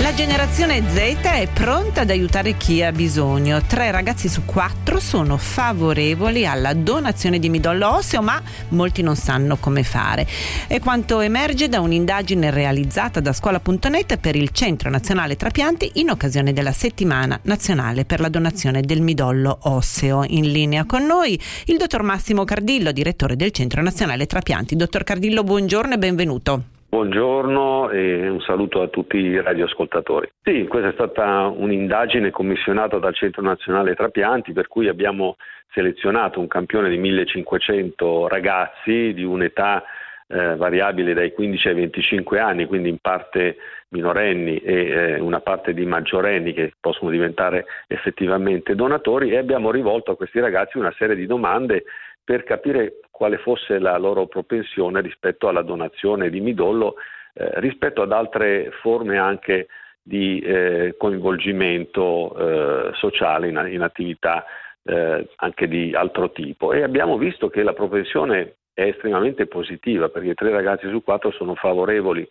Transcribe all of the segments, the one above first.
La generazione Z è pronta ad aiutare chi ha bisogno. Tre ragazzi su quattro sono favorevoli alla donazione di midollo osseo, ma molti non sanno come fare. È quanto emerge da un'indagine realizzata da scuola.net per il Centro Nazionale Trapianti in occasione della settimana nazionale per la donazione del midollo osseo. In linea con noi il dottor Massimo Cardillo, direttore del Centro Nazionale Trapianti. Dottor Cardillo, buongiorno e benvenuto. Buongiorno e un saluto a tutti i radioascoltatori. Sì, questa è stata un'indagine commissionata dal Centro Nazionale Trapianti per cui abbiamo selezionato un campione di 1500 ragazzi di un'età eh, variabile dai 15 ai 25 anni, quindi in parte minorenni e eh, una parte di maggiorenni che possono diventare effettivamente donatori e abbiamo rivolto a questi ragazzi una serie di domande per capire quale fosse la loro propensione rispetto alla donazione di midollo, eh, rispetto ad altre forme anche di eh, coinvolgimento eh, sociale in, in attività eh, anche di altro tipo. E abbiamo visto che la propensione è estremamente positiva perché tre ragazzi su quattro sono favorevoli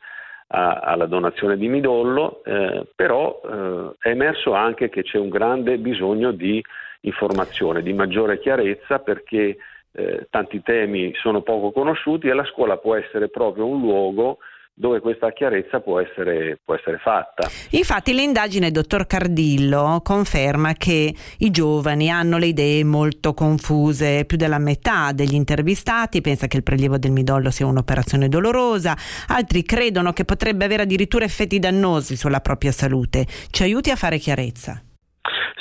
a, alla donazione di midollo, eh, però eh, è emerso anche che c'è un grande bisogno di informazione, di maggiore chiarezza perché eh, tanti temi sono poco conosciuti e la scuola può essere proprio un luogo dove questa chiarezza può essere, può essere, fatta. Infatti l'indagine dottor Cardillo conferma che i giovani hanno le idee molto confuse, più della metà degli intervistati pensa che il prelievo del midollo sia un'operazione dolorosa, altri credono che potrebbe avere addirittura effetti dannosi sulla propria salute. Ci aiuti a fare chiarezza.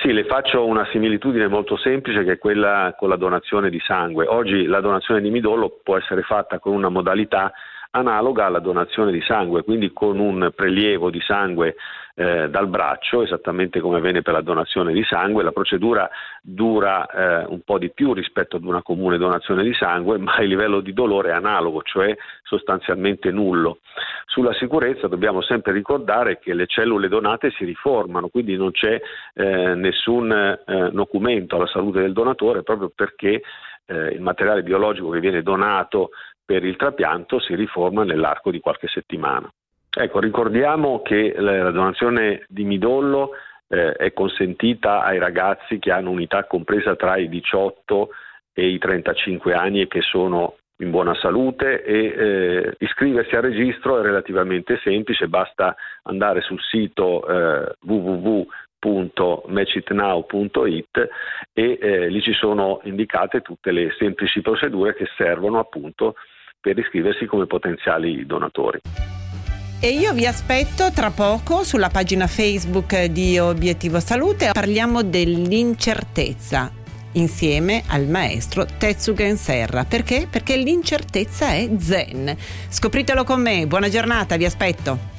Sì, le faccio una similitudine molto semplice che è quella con la donazione di sangue. Oggi la donazione di midollo può essere fatta con una modalità analoga alla donazione di sangue, quindi con un prelievo di sangue eh, dal braccio, esattamente come avviene per la donazione di sangue. La procedura dura eh, un po' di più rispetto ad una comune donazione di sangue, ma il livello di dolore è analogo, cioè sostanzialmente nullo. Sulla sicurezza dobbiamo sempre ricordare che le cellule donate si riformano, quindi non c'è eh, nessun eh, documento alla salute del donatore proprio perché eh, il materiale biologico che viene donato per il trapianto si riforma nell'arco di qualche settimana. Ecco, ricordiamo che la donazione di midollo eh, è consentita ai ragazzi che hanno unità compresa tra i 18 e i 35 anni e che sono in buona salute e eh, iscriversi al registro è relativamente semplice, basta andare sul sito eh, www.matchitnow.it e eh, lì ci sono indicate tutte le semplici procedure che servono appunto per iscriversi come potenziali donatori. E io vi aspetto tra poco sulla pagina Facebook di Obiettivo Salute. Parliamo dell'incertezza insieme al maestro Tetsugen Serra. Perché? Perché l'incertezza è zen. Scopritelo con me. Buona giornata, vi aspetto.